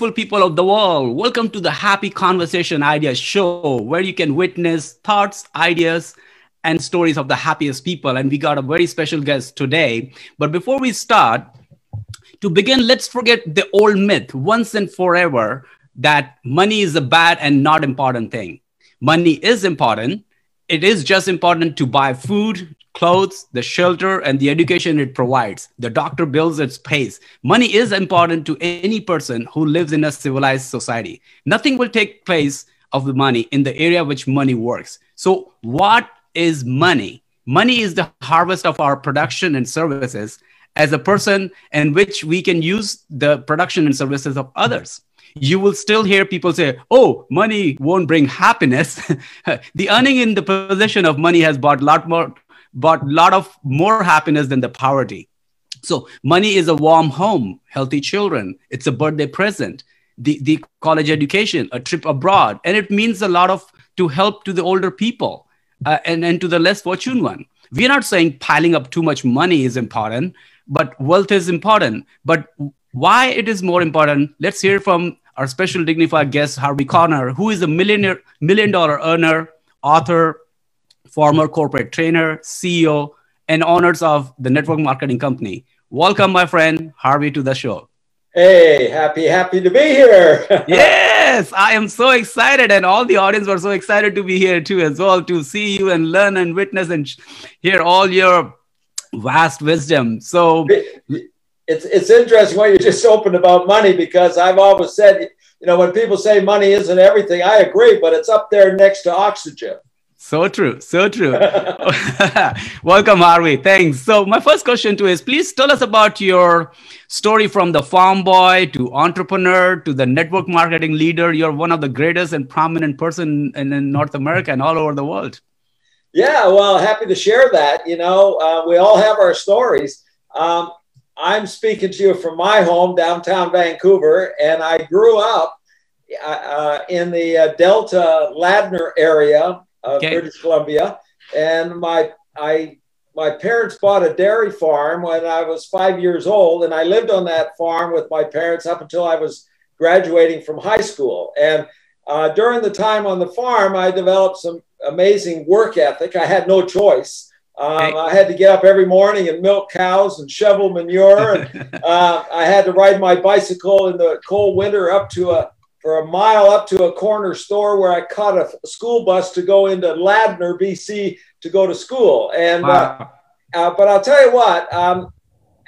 beautiful people of the world. Welcome to the Happy Conversation Ideas Show, where you can witness thoughts, ideas, and stories of the happiest people. And we got a very special guest today. But before we start, to begin, let's forget the old myth once and forever that money is a bad and not important thing. Money is important. It is just important to buy food, clothes, the shelter, and the education it provides. The doctor bills its pays. Money is important to any person who lives in a civilized society. Nothing will take place of the money in the area which money works. So, what is money? Money is the harvest of our production and services as a person in which we can use the production and services of others you will still hear people say, "Oh, money won't bring happiness." the earning in the possession of money has brought a lot more but a lot of more happiness than the poverty. So money is a warm home, healthy children. It's a birthday present, the, the college education, a trip abroad. And it means a lot of to help to the older people uh, and, and to the less fortunate one. We're not saying piling up too much money is important, but wealth is important. But why it is more important, let's hear from our special dignified guest, Harvey Conner, who is a millionaire, million dollar earner, author, former corporate trainer, CEO, and owners of the network marketing company. Welcome, my friend Harvey, to the show. Hey, happy, happy to be here. yes, I am so excited, and all the audience were so excited to be here too, as well, to see you and learn and witness and hear all your vast wisdom. So it's it's interesting what you just opened about money because I've always said, you know, when people say money isn't everything, I agree, but it's up there next to oxygen. So true. So true. Welcome, Harvey. Thanks. So, my first question to is please tell us about your story from the farm boy to entrepreneur to the network marketing leader. You're one of the greatest and prominent person in, in North America and all over the world. Yeah, well, happy to share that. You know, uh, we all have our stories. Um, I'm speaking to you from my home, downtown Vancouver, and I grew up uh, uh in the uh, Delta Ladner area of okay. British Columbia, and my I my parents bought a dairy farm when I was five years old, and I lived on that farm with my parents up until I was graduating from high school. And uh, during the time on the farm, I developed some amazing work ethic. I had no choice. Um, I had to get up every morning and milk cows and shovel manure. And, uh, I had to ride my bicycle in the cold winter up to a for a mile up to a corner store where I caught a school bus to go into Ladner, BC, to go to school. And uh, wow. uh, uh, but I'll tell you what, um,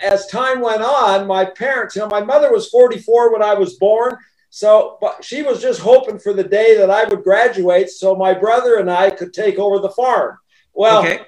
as time went on, my parents, you know, my mother was 44 when I was born. So, but she was just hoping for the day that I would graduate so my brother and I could take over the farm. Well, okay.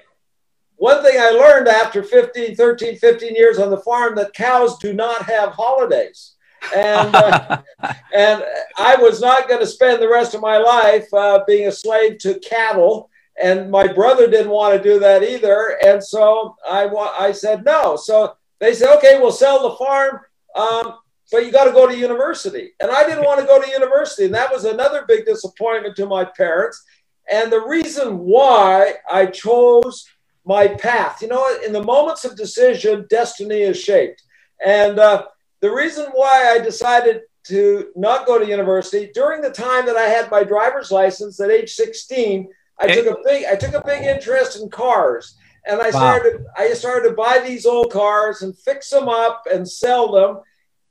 one thing I learned after 15, 13, 15 years on the farm that cows do not have holidays and uh, and I was not going to spend the rest of my life uh, being a slave to cattle. And my brother didn't want to do that either, and so I I said no. So they said, okay, we'll sell the farm, um, but you got to go to university. And I didn't want to go to university, and that was another big disappointment to my parents. And the reason why I chose my path, you know, in the moments of decision, destiny is shaped. And uh, the reason why I decided to not go to university during the time that I had my driver's license at age 16, I took a big I took a big interest in cars. And I started wow. I started to buy these old cars and fix them up and sell them.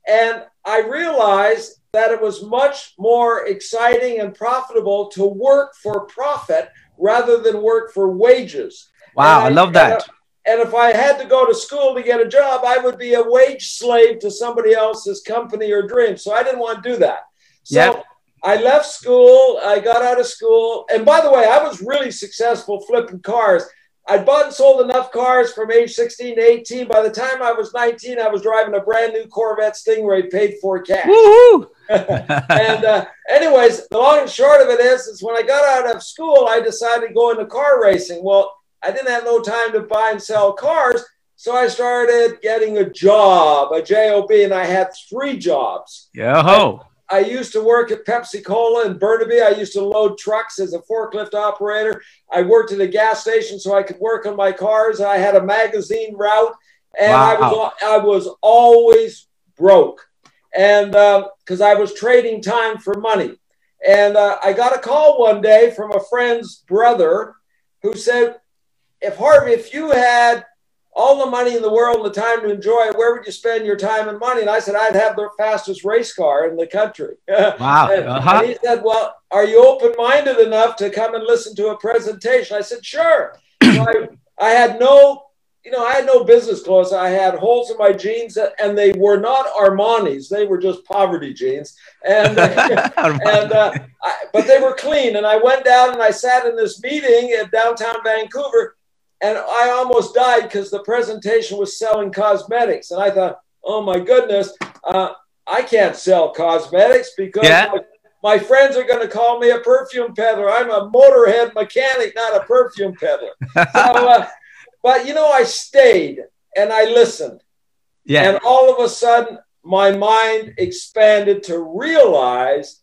And I realized that it was much more exciting and profitable to work for profit rather than work for wages. Wow, I, I, love that. And if I had to go to school to get a job, I would be a wage slave to somebody else's company or dream. So I didn't want to do that. So yep. I left school. I got out of school. And by the way, I was really successful flipping cars. I bought and sold enough cars from age 16 to 18. By the time I was 19, I was driving a brand new Corvette Stingray paid for cash. and uh, anyways, the long and short of it is, is when I got out of school, I decided to go into car racing. Well, I didn't have no time to buy and sell cars. So I started getting a job, a job, and I had three jobs. Yeah. ho. I, I used to work at Pepsi Cola in Burnaby. I used to load trucks as a forklift operator. I worked at a gas station so I could work on my cars. I had a magazine route, and wow. I was I was always broke. and because um, I was trading time for money. And uh, I got a call one day from a friend's brother who said, If Harvey, if you had all the money in the world and the time to enjoy it, where would you spend your time and money? And I said, I'd have the fastest race car in the country. Wow. and, uh-huh. and he said, Well, are you open minded enough to come and listen to a presentation? I said, Sure. So I, I had no you know, I had no business clothes. I had holes in my jeans, and they were not Armani's. They were just poverty jeans, and and uh, I, but they were clean. And I went down and I sat in this meeting at downtown Vancouver, and I almost died because the presentation was selling cosmetics, and I thought, oh my goodness, uh, I can't sell cosmetics because. Yeah. My, my friends are going to call me a perfume peddler. I'm a motorhead mechanic, not a perfume peddler. So, uh, but you know, I stayed and I listened. Yeah. And all of a sudden, my mind expanded to realize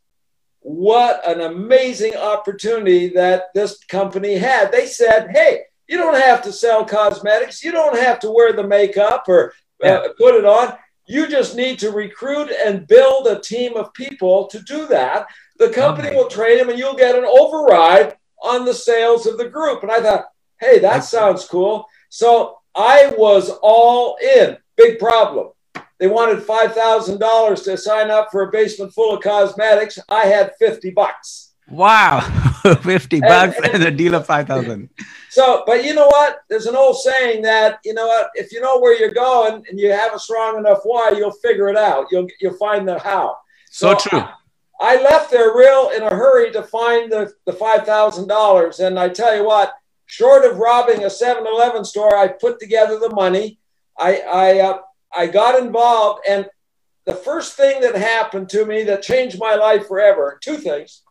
what an amazing opportunity that this company had. They said, hey, you don't have to sell cosmetics. You don't have to wear the makeup or uh, put it on. You just need to recruit and build a team of people to do that. The company okay. will train them and you'll get an override on the sales of the group. And I thought, hey, that That's sounds cool. So I was all in. Big problem. They wanted $5,000 to sign up for a basement full of cosmetics. I had 50 bucks. Wow. 50 bucks and, and, and a deal of 5,000. So, but you know what? There's an old saying that, you know what, if you know where you're going and you have a strong enough why, you'll figure it out. You'll, you'll find the how. So, so true. I, I left there real in a hurry to find the, the $5,000. And I tell you what, short of robbing a 7-Eleven store, I put together the money. I I uh, I got involved, and the first thing that happened to me that changed my life forever. Two things.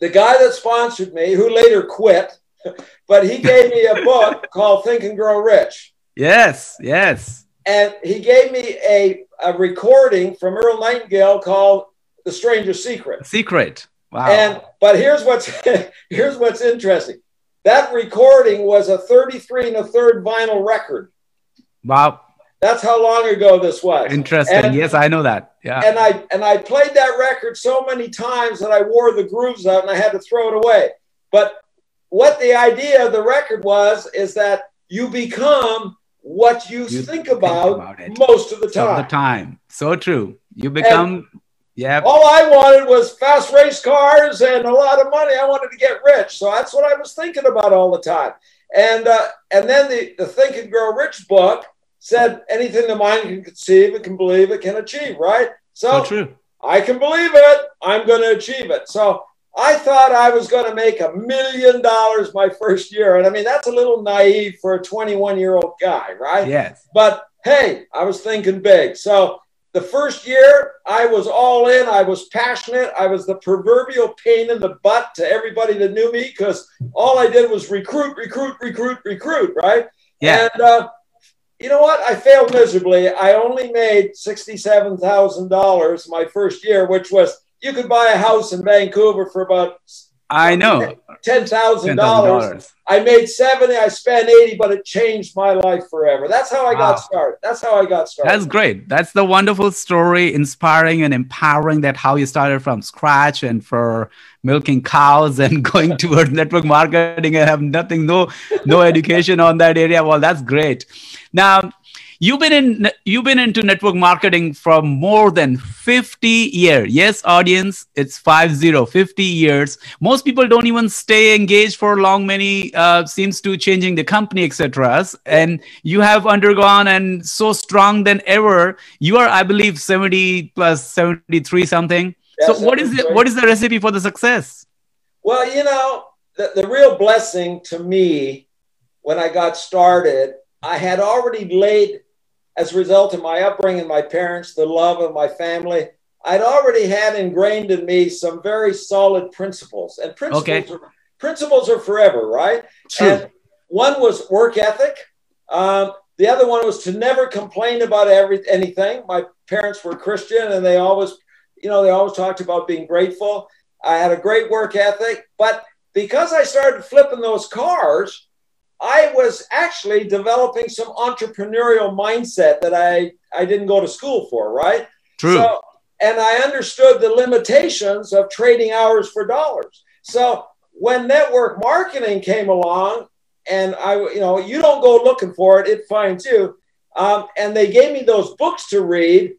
The guy that sponsored me, who later quit, but he gave me a book called Think and Grow Rich. Yes, yes. And he gave me a, a recording from Earl Nightingale called The Strangest Secret. Secret. Wow. And but here's what's here's what's interesting. That recording was a 33 and a third vinyl record. Wow. That's how long ago this was. Interesting. And, yes, I know that. Yeah. And I and I played that record so many times that I wore the grooves out and I had to throw it away. But what the idea of the record was is that you become what you, you think, about think, about, most of the time. Of the time. So true. You become and yeah. All I wanted was fast race cars and a lot of money. I wanted to get rich. So that's what I was thinking about all the time. And uh, and then the, the Think and Grow Rich book said anything the mind can conceive, it can believe, it can achieve, right? So. I can believe it. I'm going to achieve it. So I thought I was going to make a million dollars my first year. And I mean, that's a little naive for a 21 year old guy, right? Yes. But hey, I was thinking big. So the first year, I was all in. I was passionate. I was the proverbial pain in the butt to everybody that knew me because all I did was recruit, recruit, recruit, recruit, right? Yeah. And uh, you know what? I failed miserably. I only made $67,000 my first year, which was you could buy a house in Vancouver for about I know. Ten thousand dollars. I made seventy. I spent eighty, but it changed my life forever. That's how I wow. got started. That's how I got started. That's great. That's the wonderful story, inspiring and empowering. That how you started from scratch and for milking cows and going towards network marketing and have nothing, no, no education on that area. Well, that's great. Now You've been in you've been into network marketing for more than 50 years. Yes, audience, it's 50, 50 years. Most people don't even stay engaged for long. Many uh, seems to changing the company, etc. And you have undergone and so strong than ever. You are, I believe, 70 plus 73 something. so what is it? What is the recipe for the success? Well, you know, the, the real blessing to me when I got started, I had already laid as a result of my upbringing, my parents, the love of my family, I'd already had ingrained in me some very solid principles. And principles, okay. are, principles are forever, right? True. And one was work ethic. Um, the other one was to never complain about every anything. My parents were Christian, and they always, you know, they always talked about being grateful. I had a great work ethic, but because I started flipping those cars, I was actually developing some entrepreneurial mindset that I, I didn't go to school for, right? True. So, and I understood the limitations of trading hours for dollars. So when network marketing came along, and I, you know, you don't go looking for it; it finds you. Um, and they gave me those books to read.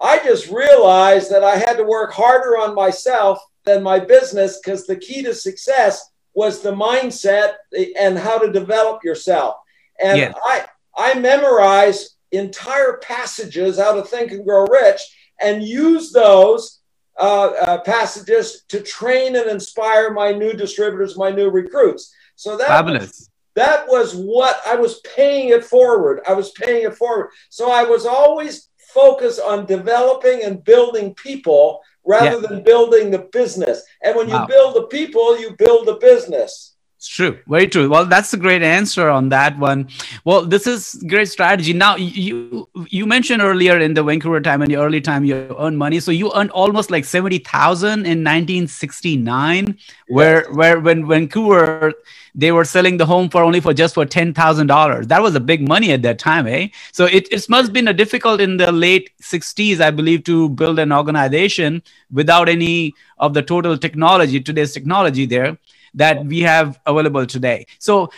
I just realized that I had to work harder on myself than my business because the key to success was the mindset and how to develop yourself. And yeah. I, I memorized entire passages out of Think and Grow Rich and use those uh, uh, passages to train and inspire my new distributors, my new recruits. So that fabulous. Was, that was what I was paying it forward. I was paying it forward. So I was always focused on developing and building people rather yeah. than building the business. And when wow. you build the people, you build the business. It's true. Very true. Well, that's a great answer on that one. Well, this is great strategy. Now, you you mentioned earlier in the Vancouver time and the early time you earn money. So you earned almost like seventy thousand in nineteen sixty nine, where where when Vancouver they were selling the home for only for just for ten thousand dollars. That was a big money at that time, eh? So it it must have been a difficult in the late sixties, I believe, to build an organization without any of the total technology today's technology there that we have available today. So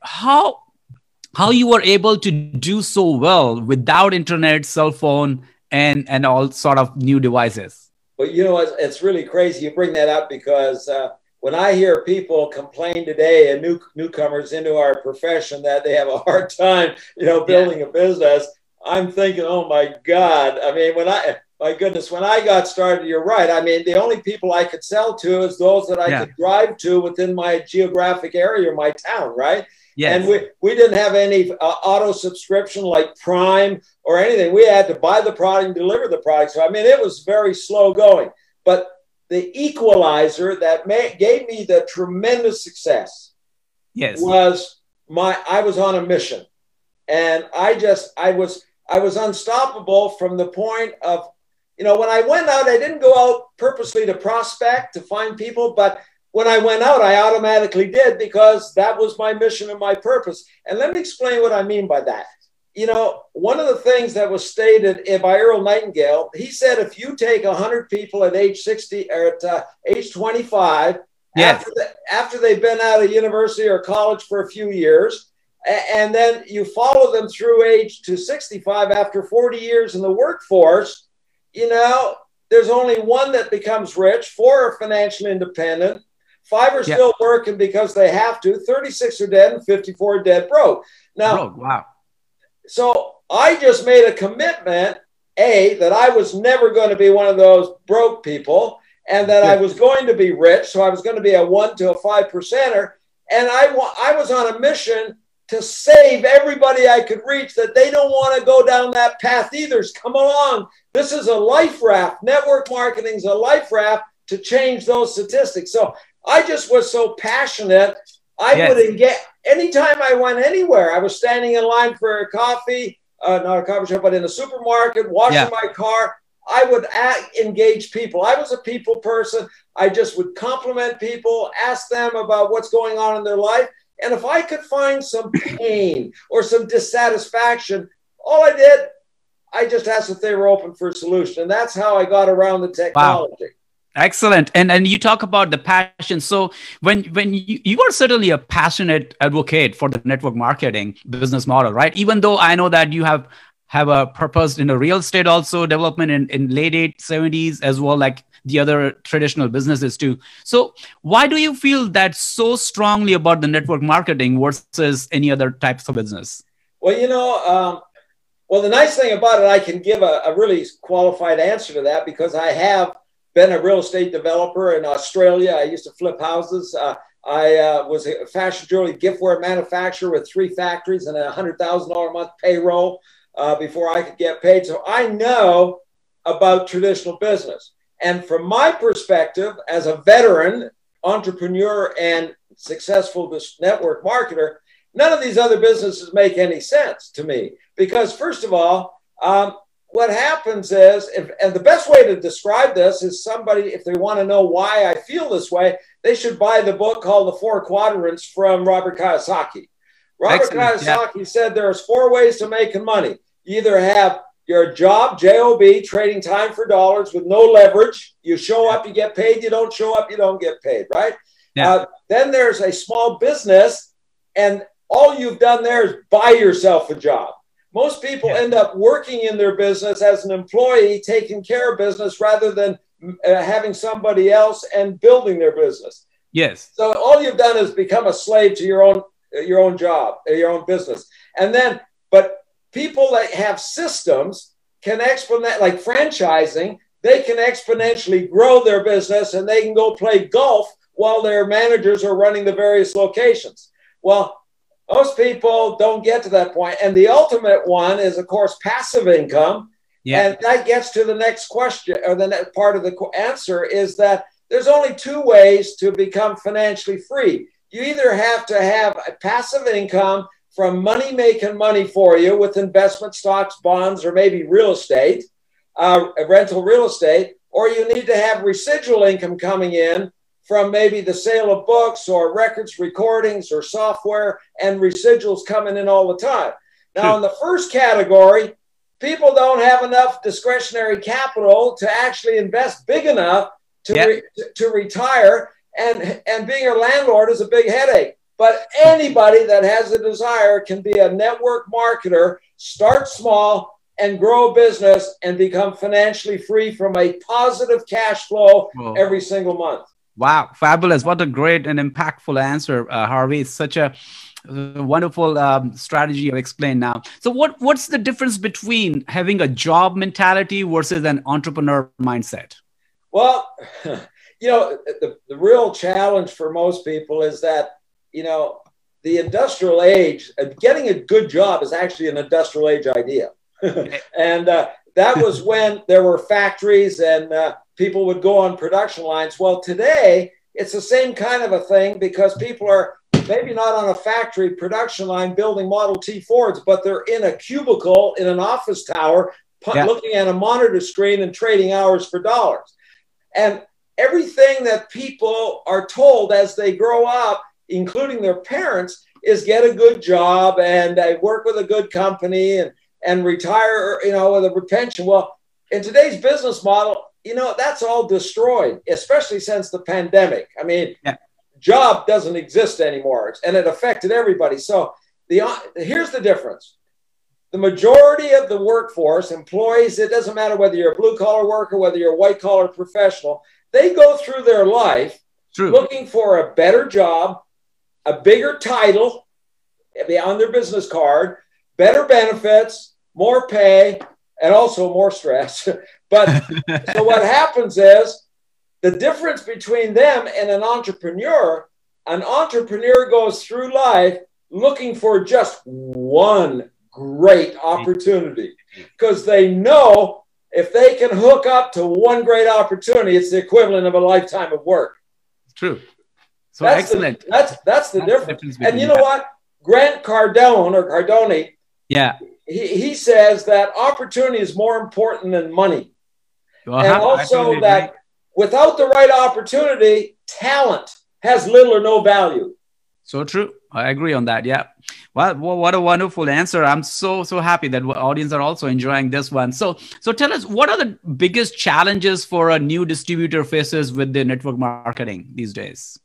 how how you were able to do so well without internet, cell phone, and and all sort of new devices? Well, you know, it's, it's really crazy you bring that up because uh, when I hear people complain today and new newcomers into our profession that they have a hard time, you know, building yeah. a business, I'm thinking, oh my God. I mean, when I my goodness, when I got started, you're right. I mean, the only people I could sell to is those that I yeah. could drive to within my geographic area, or my town, right? Yes. And we, we didn't have any uh, auto subscription like Prime or anything. We had to buy the product and deliver the product. So, I mean, it was very slow going. But the equalizer that may, gave me the tremendous success yes. was my, I was on a mission. And I just, I was, I was unstoppable from the point of you know, when I went out, I didn't go out purposely to prospect, to find people, but when I went out, I automatically did because that was my mission and my purpose. And let me explain what I mean by that. You know, one of the things that was stated by Earl Nightingale, he said if you take 100 people at age 60 or at uh, age 25, yes. after, the, after they've been out of university or college for a few years, and then you follow them through age to 65 after 40 years in the workforce, you know, there's only one that becomes rich, four are financially independent, five are still working because they have to, 36 are dead, and 54 are dead broke. Now, broke. wow. So I just made a commitment, A, that I was never going to be one of those broke people and that I was going to be rich. So I was going to be a one to a five percenter. And I, I was on a mission to save everybody I could reach that they don't want to go down that path either. Come along. This is a life raft. Network marketing is a life raft to change those statistics. So I just was so passionate. I yes. wouldn't get anytime I went anywhere. I was standing in line for a coffee, uh, not a coffee shop, but in a supermarket, washing yeah. my car. I would act, engage people. I was a people person. I just would compliment people, ask them about what's going on in their life. And if I could find some pain or some dissatisfaction, all I did, I just asked if they were open for a solution. And that's how I got around the technology. Wow. Excellent. And and you talk about the passion. So when when you, you are certainly a passionate advocate for the network marketing business model, right? Even though I know that you have have a purpose in the real estate also development in, in late 70s as well like the other traditional businesses too. So why do you feel that so strongly about the network marketing versus any other types of business? Well, you know, um, well, the nice thing about it, I can give a, a, really qualified answer to that because I have been a real estate developer in Australia. I used to flip houses. Uh, I uh, was a fashion jewelry giftware manufacturer with three factories and a hundred thousand dollar a month payroll uh, before I could get paid. So I know about traditional business. And from my perspective, as a veteran entrepreneur and successful network marketer, none of these other businesses make any sense to me. Because, first of all, um, what happens is, if, and the best way to describe this is somebody, if they want to know why I feel this way, they should buy the book called The Four Quadrants from Robert Kiyosaki. Robert Excellent. Kiyosaki yeah. said there's four ways to making money. You either have You're a job, job, trading time for dollars with no leverage. You show up, you get paid. You don't show up, you don't get paid. Right. Yeah. Uh, then there's a small business, and all you've done there is buy yourself a job. Most people yeah. end up working in their business as an employee, taking care of business rather than uh, having somebody else and building their business. Yes. So all you've done is become a slave to your own your own job, your own business. And then, but people that have systems can exponent like franchising, they can exponentially grow their business and they can go play golf while their managers are running the various locations. Well, most people don't get to that point. And the ultimate one is, of course, passive income. Yeah. And that gets to the next question, or the next part of the answer is that there's only two ways to become financially free. You either have to have a passive income from money making money for you with investment stocks, bonds, or maybe real estate, uh, rental real estate, or you need to have residual income coming in from maybe the sale of books or records, recordings, or software, and residuals coming in all the time. Now, in the first category, people don't have enough discretionary capital to actually invest big enough to, yep. re- to retire, and, and being a landlord is a big headache. But anybody that has a desire can be a network marketer, start small, and grow a business and become financially free from a positive cash flow Whoa. every single month. Wow, fabulous. What a great and impactful answer, uh, Harvey. It's such a wonderful um, strategy you explained now. So, what, what's the difference between having a job mentality versus an entrepreneur mindset? Well, you know, the, the real challenge for most people is that you know, the industrial age, uh, getting a good job is actually an industrial age idea. and uh, that was when there were factories and uh, people would go on production lines. Well, today it's the same kind of a thing because people are maybe not on a factory production line building Model T Fords, but they're in a cubicle in an office tower yeah. looking at a monitor screen and trading hours for dollars. And everything that people are told as they grow up including their parents, is get a good job and uh, work with a good company and, and retire, you know, with a pension. Well, in today's business model, you know, that's all destroyed, especially since the pandemic. I mean, yeah. job doesn't exist anymore and it affected everybody. So the here's the difference. The majority of the workforce, employees, it doesn't matter whether you're a blue collar worker, whether you're a white collar professional, they go through their life True. looking for a better job, a bigger title on their business card, better benefits, more pay, and also more stress. but so what happens is the difference between them and an entrepreneur, an entrepreneur goes through life looking for just one great opportunity because they know if they can hook up to one great opportunity, it's the equivalent of a lifetime of work. True. So that's excellent. The, that's that's the that's difference. Difference and you know that. what? Grant Cardone or Cardone. Yeah. He, he says that opportunity is more important than money. Well, and also that without the right opportunity, talent has little or no value. So true. I agree on that. Yeah. Well, what a wonderful answer. I'm so so happy that audience are also enjoying this one. So so tell us what are the biggest challenges for a new distributor faces with the network marketing these days?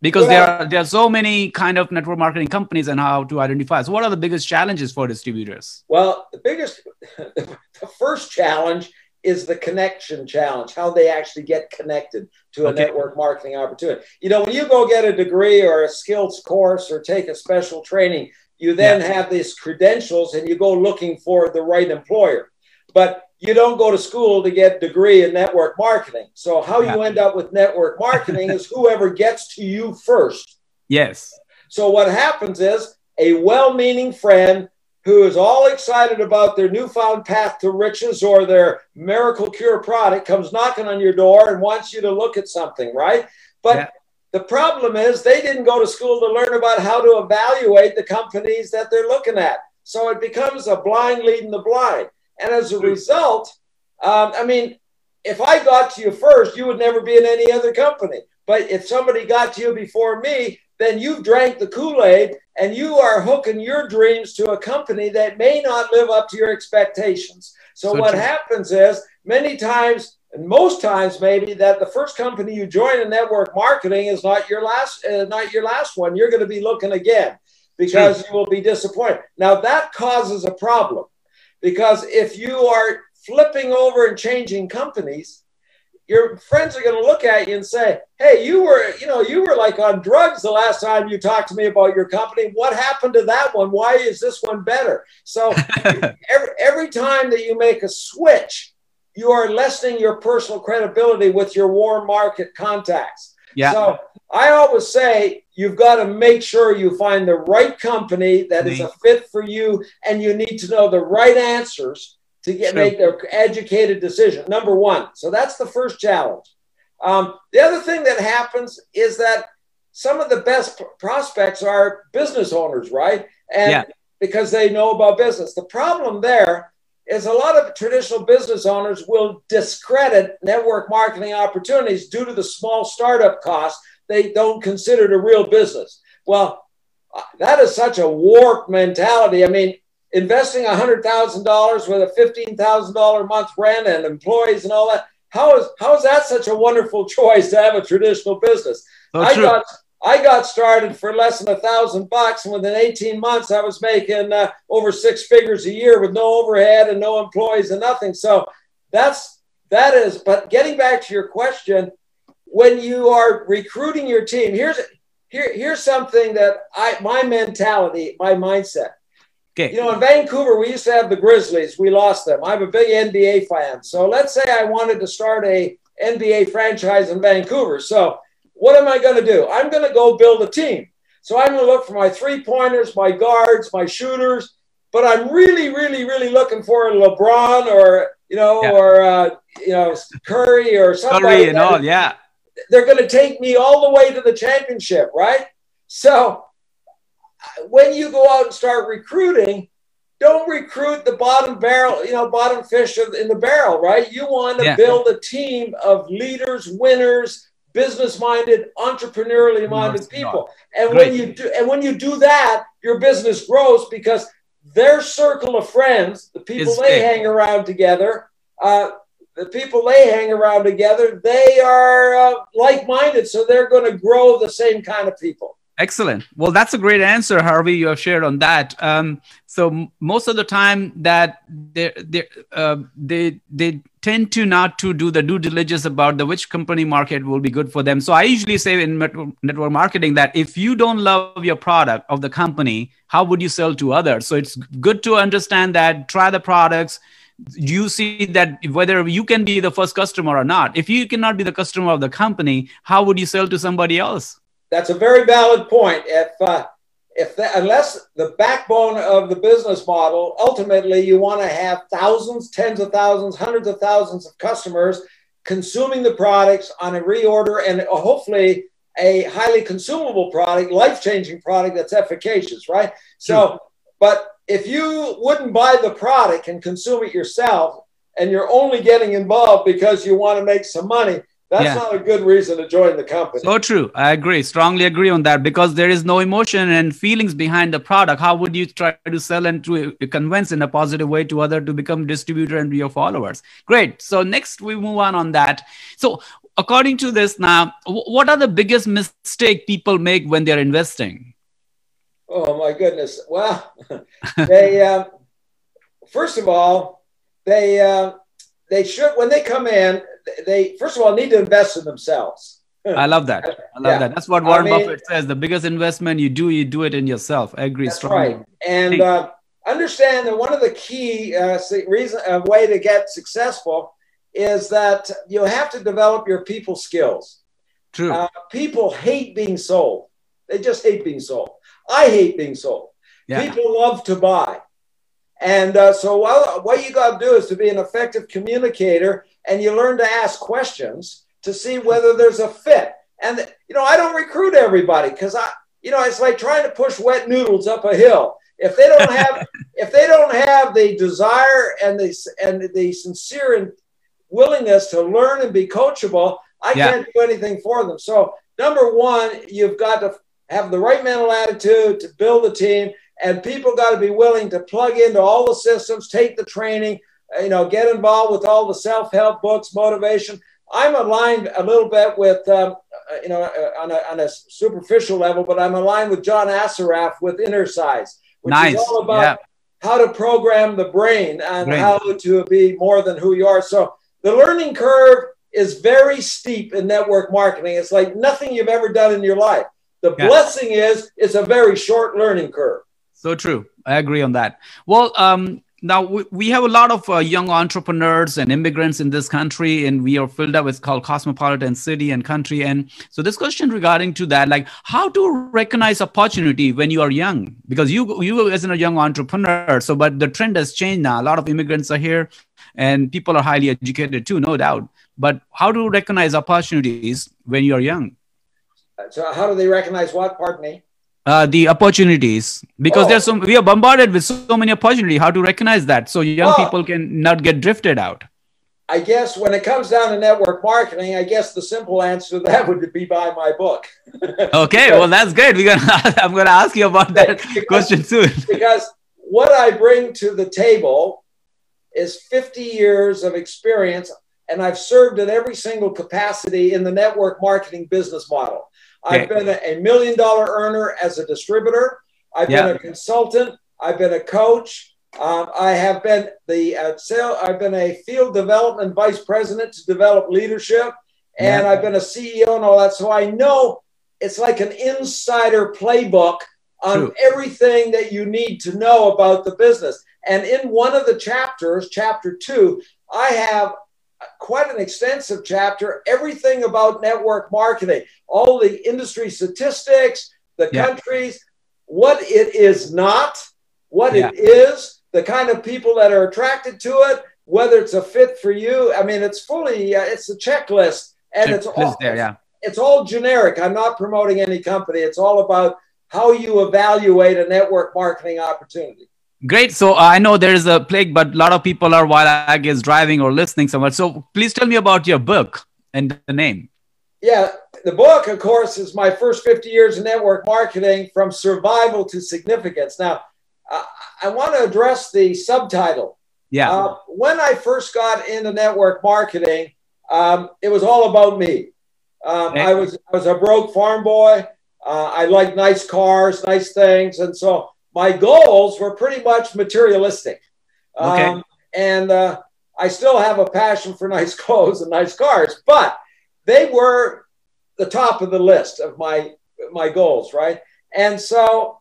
Because well, there are there are so many kind of network marketing companies and how to identify so what are the biggest challenges for distributors well the biggest the first challenge is the connection challenge how they actually get connected to a okay. network marketing opportunity you know when you go get a degree or a skills course or take a special training you then yeah. have these credentials and you go looking for the right employer but you don't go to school to get degree in network marketing. So how yeah. you end up with network marketing is whoever gets to you first. Yes. So what happens is a well-meaning friend who is all excited about their newfound path to riches or their miracle cure product comes knocking on your door and wants you to look at something, right? But yeah. the problem is they didn't go to school to learn about how to evaluate the companies that they're looking at. So it becomes a blind leading the blind. And as a result, um, I mean, if I got to you first, you would never be in any other company. But if somebody got to you before me, then you've drank the Kool Aid and you are hooking your dreams to a company that may not live up to your expectations. So, so what true. happens is many times, and most times maybe, that the first company you join in network marketing is not your last, uh, not your last one. You're going to be looking again because true. you will be disappointed. Now that causes a problem because if you are flipping over and changing companies, your friends are going to look at you and say, "Hey, you were, you know, you were like on drugs the last time you talked to me about your company. What happened to that one? Why is this one better?" So every, every time that you make a switch, you are lessening your personal credibility with your warm market contacts. Yeah. So I always say you've got to make sure you find the right company that is a fit for you, and you need to know the right answers to get make their educated decision. Number one. So that's the first challenge. Um, the other thing that happens is that some of the best prospects are business owners, right? And yeah. because they know about business. The problem there is a lot of traditional business owners will discredit network marketing opportunities due to the small startup costs. They don't consider it a real business. Well, that is such a warped mentality. I mean, investing $100,000 with a $15,000 a month rent and employees and all that. How is, how is that such a wonderful choice to have a traditional business? Oh, I, got, I got started for less than a thousand bucks, and within 18 months, I was making uh, over six figures a year with no overhead and no employees and nothing. So that's that is. But getting back to your question, when you are recruiting your team, here's here, here's something that I my mentality, my mindset. Okay. You know, in Vancouver, we used to have the Grizzlies. We lost them. I'm a big NBA fan. So let's say I wanted to start a NBA franchise in Vancouver. So what am I going to do? I'm going to go build a team. So I'm going to look for my three pointers, my guards, my shooters. But I'm really, really, really looking for a LeBron or you know, yeah. or uh, you know, Curry or somebody. Curry and all, yeah. They're going to take me all the way to the championship, right? So when you go out and start recruiting, don't recruit the bottom barrel, you know, bottom fish in the barrel, right? You want to yeah. build a team of leaders, winners, business-minded, entrepreneurially minded people. And Great. when you do and when you do that, your business grows because their circle of friends, the people it's they big. hang around together, uh, the people they hang around together, they are uh, like-minded, so they're going to grow the same kind of people. Excellent. Well, that's a great answer, Harvey. You have shared on that. Um, so most of the time that they they uh, they they tend to not to do the due diligence about the which company market will be good for them. So I usually say in network marketing that if you don't love your product of the company, how would you sell to others? So it's good to understand that. Try the products. You see that whether you can be the first customer or not. If you cannot be the customer of the company, how would you sell to somebody else? that's a very valid point. If uh, if that, unless the backbone of the business model, ultimately you want to have thousands, tens of thousands, hundreds of thousands of customers consuming the products on a reorder and uh, hopefully a highly consumable product, life changing product that's efficacious, right? So, hmm. but if you wouldn't buy the product and consume it yourself, and you're only getting involved because you want to make some money, that's yeah. not a good reason to join the company. So true. I agree. Strongly agree on that because there is no emotion and feelings behind the product. How would you try to sell and to convince in a positive way to other to become distributor and be your followers? Great. So next we move on on that. So according to this now, what are the biggest mistake people make when they're investing? Oh my goodness. Well, they uh, first of all, they uh, they should when they come in they first of all need to invest in themselves. I love that. I love yeah. that. That's what Warren I mean, Buffett says. The biggest investment you do, you do it in yourself. I agree that's strongly. Right. And uh, understand that one of the key uh, reason uh, way to get successful is that you have to develop your people skills. True. Uh, people hate being sold. They just hate being sold. I hate being sold. Yeah. People love to buy. And uh, so, what, what you got to do is to be an effective communicator and you learn to ask questions to see whether there's a fit. And, you know, I don't recruit everybody because I, you know, it's like trying to push wet noodles up a hill. If they don't have, if they don't have the desire and the, and the sincere and willingness to learn and be coachable, I yeah. can't do anything for them. So, number one, you've got to have the right mental attitude to build a team, and people got to be willing to plug into all the systems, take the training, you know, get involved with all the self-help books, motivation. I'm aligned a little bit with, um, uh, you know, uh, on a, on a superficial level, but I'm aligned with John Assaraf with Innercise, which nice. is all about yeah. how to program the brain and brain. how to be more than who you are. So the learning curve is very steep in network marketing. It's like nothing you've ever done in your life. The yeah. blessing is it's a very short learning curve. So true. I agree on that. Well, um, now we, have a lot of uh, young entrepreneurs and immigrants in this country and we are filled up with called cosmopolitan city and country. And so this question regarding to that like how to recognize opportunity when you are young? Because you you as a young entrepreneur so but the trend has changed now. A lot of immigrants are here and people are highly educated too no doubt. But how to recognize opportunities when you are young? So how do they recognize what? Pardon me uh, the opportunities. Because oh. there's so we are bombarded with so many opportunity how to recognize that? So young people can not get drifted out. I guess when it comes down to network marketing i guess the simple answer to that would be buy my book. Okay well that's good we're gonna i'm gonna ask you about that because, question soon. Because what i bring to the table is 50 years of experience and i've served in every single capacity in the network marketing business model I've been a, a, million dollar earner as a distributor. I've been a consultant. I've been a coach. Um, I have been the uh, sale. I've been a field development vice president to develop leadership, and I've been a CEO and all that. So I know it's like an insider playbook on True. everything that you need to know about the business. And in one of the chapters, chapter two, I have quite an extensive chapter, everything about network marketing, all the industry statistics, the yeah. countries, what it is not, what yeah. it is, the kind of people that are attracted to it, whether it's a fit for you. I mean, it's fully, uh, it's a checklist and it's all, there, yeah. it's all generic. I'm not promoting any company. It's all about how you evaluate a network marketing opportunity. Great. So uh, I know there is a plague, but a lot of people are while I guess driving or listening somewhere. So please tell me about your book and the name. Yeah, the book, of course, is my first 50 years of network marketing from survival to significance. Now, uh, I want to address the subtitle. Yeah. Uh, when I first got into network marketing, um, it was all about me. Um, I was I was a broke farm boy. Uh, I liked nice cars, nice things, and so my goals were pretty much materialistic. Okay. Um, and uh, I still have a passion for nice clothes and nice cars, but they were the top of the list of my my goals, right? And so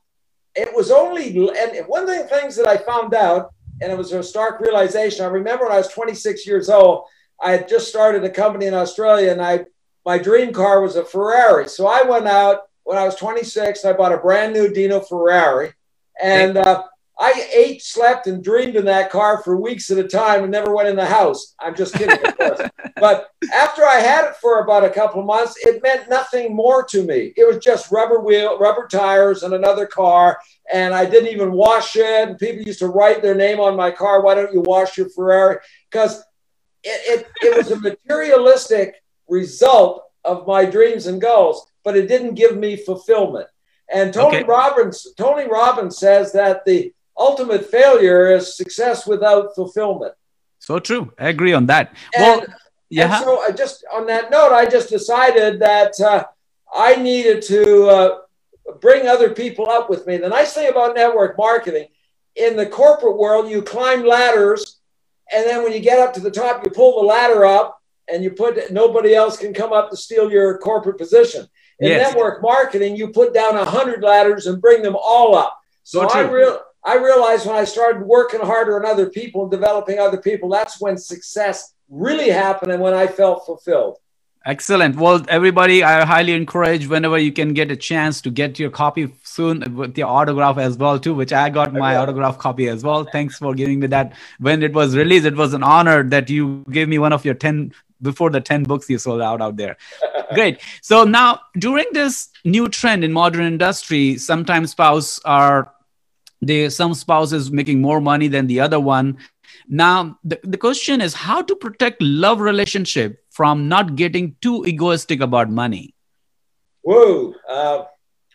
it was only and one of the things that I found out, and it was a stark realization. I remember when I was 26 years old, I had just started a company in Australia, and I my dream car was a Ferrari. So I went out when I was 26. I bought a brand new Dino Ferrari and uh, I ate, slept, and dreamed in that car for weeks at a time and never went in the house. I'm just kidding, of course. but after I had it for about a couple of months, it meant nothing more to me. It was just rubber wheel, rubber tires, and another car. And I didn't even wash it. And people used to write their name on my car. Why don't you wash your Ferrari? Because it, it, it was a materialistic result of my dreams and goals, but it didn't give me fulfillment. And Tony okay. Robbins, Tony Robbins says that the ultimate failure is success without fulfillment. So true. I agree on that. And, well, yeah. so I just on that note, I just decided that uh, I needed to uh, bring other people up with me. The nice thing about network marketing in the corporate world, you climb ladders, and then when you get up to the top, you pull the ladder up, and you put nobody else can come up to steal your corporate position. In yes. network marketing, you put down a hundred ladders and bring them all up. So, so I real I realized when I started working harder on other people and developing other people, that's when success really happened and when I felt fulfilled. Excellent. Well, everybody, I highly encourage whenever you can get a chance to get your copy soon with your autograph as well too, which I got my autograph copy as well. Thanks for giving me that. When it was released, it was an honor that you gave me one of your 10 before the 10 books you sold out out there. Great. So now during this new trend in modern industry, sometimes spouse are they some spouses making more money than the other one. Now the, the question is how to protect love relationship from not getting too egoistic about money. Whoa. Uh,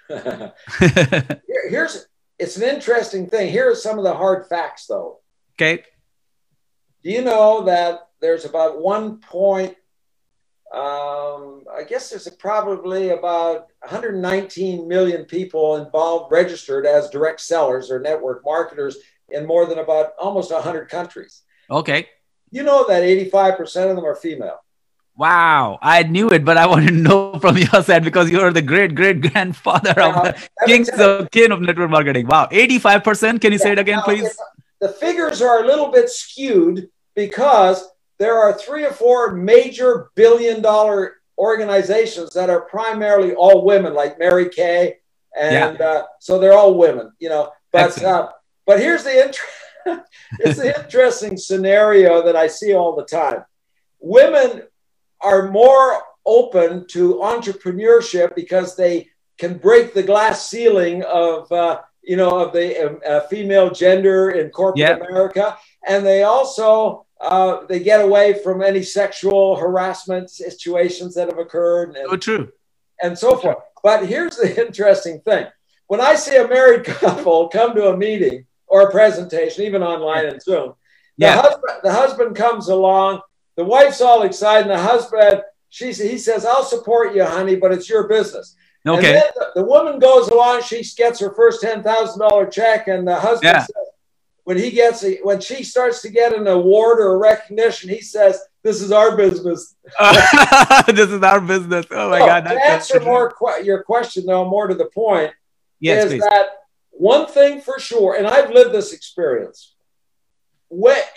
Here, here's it's an interesting thing. Here are some of the hard facts, though. Okay. Do you know that there's about one point? Um, I guess there's probably about 119 million people involved, registered as direct sellers or network marketers in more than about almost 100 countries. Okay. You know that 85% of them are female. Wow, I knew it, but I want to know from your side because you're the great great grandfather of the kings of king of network marketing. Wow, 85%. Can you yeah, say it again, now, please? The figures are a little bit skewed because there are three or four major billion dollar organizations that are primarily all women, like Mary Kay, and yeah. uh, so they're all women, you know. But uh, but here's the int- it's the interesting scenario that I see all the time. Women are more open to entrepreneurship because they can break the glass ceiling of uh, you know of the uh, female gender in corporate yep. America, and they also uh, they get away from any sexual harassment situations that have occurred. And, oh, true. And so forth. But here's the interesting thing: when I see a married couple come to a meeting or a presentation, even online and Zoom, the yeah. husband the husband comes along the wife's all excited, and the husband, she, he says, I'll support you, honey, but it's your business. Okay. The, the, woman goes along, she gets her first $10,000 check, and the husband yeah. says, when he gets a, when she starts to get an award or a recognition, he says, "This is our business." this is our business. Oh my so, God! To answer more your question, though, more to the point, yes, is please. that one thing for sure, and I've lived this experience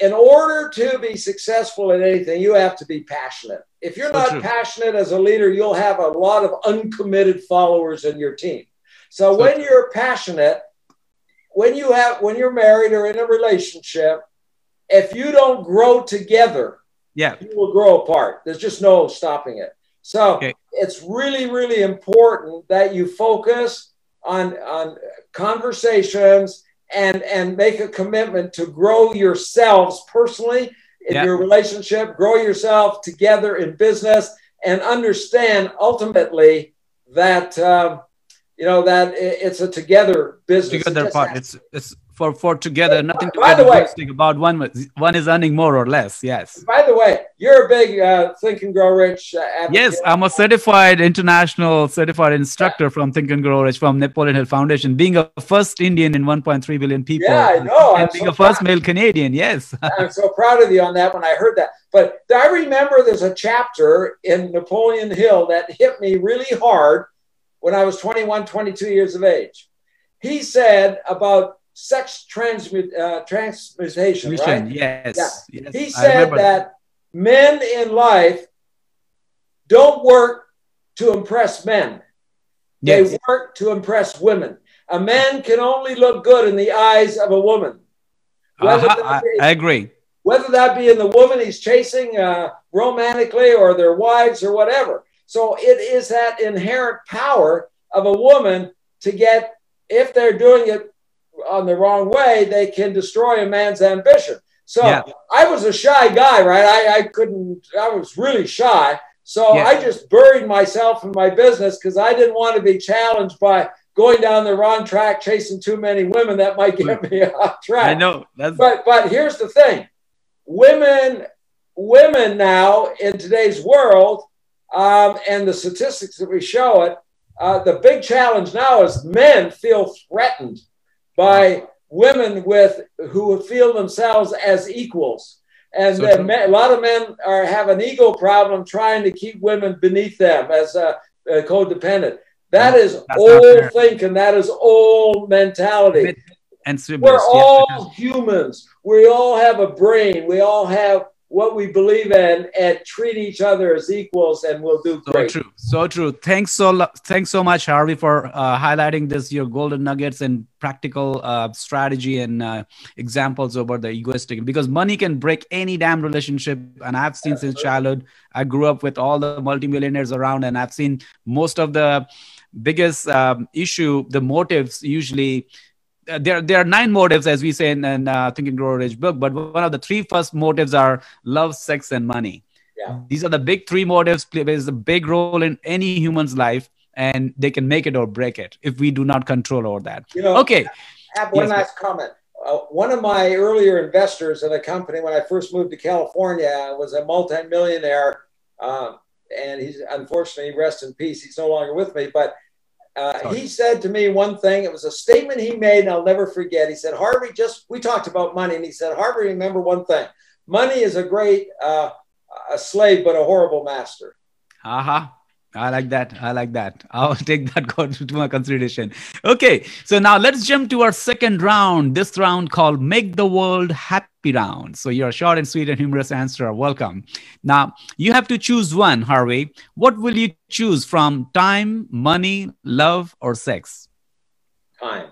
in order to be successful in anything, you have to be passionate. If you're so not true. passionate as a leader, you'll have a lot of uncommitted followers in your team. So, so when true. you're passionate, when you have when you're married or in a relationship, if you don't grow together, yeah, you will grow apart. There's just no stopping it. So okay. it's really, really important that you focus on on conversations and and make a commitment to grow yourselves personally in your relationship grow yourself together in business and understand ultimately that um, you know that it's a together business. Together part. it's it's for for together. Nothing by the way about one one is earning more or less. Yes. By the way you're a big uh, think and grow rich uh, yes i'm a certified international certified instructor yeah. from think and grow rich from napoleon hill foundation. Being a first indian in 1.3 billion people. Yeah i know. And I'm being so a first male canadian yes. I'm so proud of you on that when i heard that. But i remember there's a chapter in napoleon hill that hit me really hard when i was 21 22 years of age he said about sex transmit, uh, transmutation, right? Yes, yeah. yes. He said that men in life don't work to impress men. Yes. They work to impress women. A man can only look good in the eyes of a woman. Uh-huh. Be, I, agree. Whether that be in the woman he's chasing uh, romantically or their wives or whatever. So it is that inherent power of a woman to get, if they're doing it on the wrong way, they can destroy a man's ambition. So yeah. I was a shy guy, right? I, I couldn't, I was really shy. So yeah. I just buried myself in my business because I didn't want to be challenged by going down the wrong track, chasing too many women that might get me off track. I know. That's... But but here's the thing: women women now in today's world, um, and the statistics that we show it, uh, the big challenge now is men feel threatened by women with who feel themselves as equals. And so men, a lot of men are have an ego problem trying to keep women beneath them as a, codependent. That is old thinking. That is old mentality. And we're all humans. We all have a brain. We all have what we believe in and treat each other as equals and we'll do great. So true. So true. Thanks so thanks so much, Harvey, for uh, highlighting this your golden nuggets and practical uh, strategy and uh, examples about the egoistic because money can break any damn relationship. And I've seen Absolutely. since childhood. I grew up with all the multimillionaires around, and I've seen most of the biggest um, issue, the motives usually uh, there there are nine motives as we say in, in uh, think and grow rich book but one of the three first motives are love sex and money yeah. these are the big three motives plays a big role in any human's life and they can make it or break it if we do not control over that. You know, okay. I have one Yes, last comment. Uh, one of my earlier investors in a company when I first moved to California was a multimillionaire, um, and he's unfortunately rest in peace. He's no longer with me, but uh, he said to me one thing. It was a statement he made, and I'll never forget. He said, "Harvey, just we talked about money, and he said, Harvey, remember one thing: money is a great uh, a slave, but a horrible master." Aha. I like that. I like that. I'll take that to my consideration. Okay. So now let's jump to our second round. This round called Make the World Happy Round. So your short and sweet and humorous answer. Welcome. Now you have to choose one, Harvey. What will you choose from time, money, love, or sex? Time.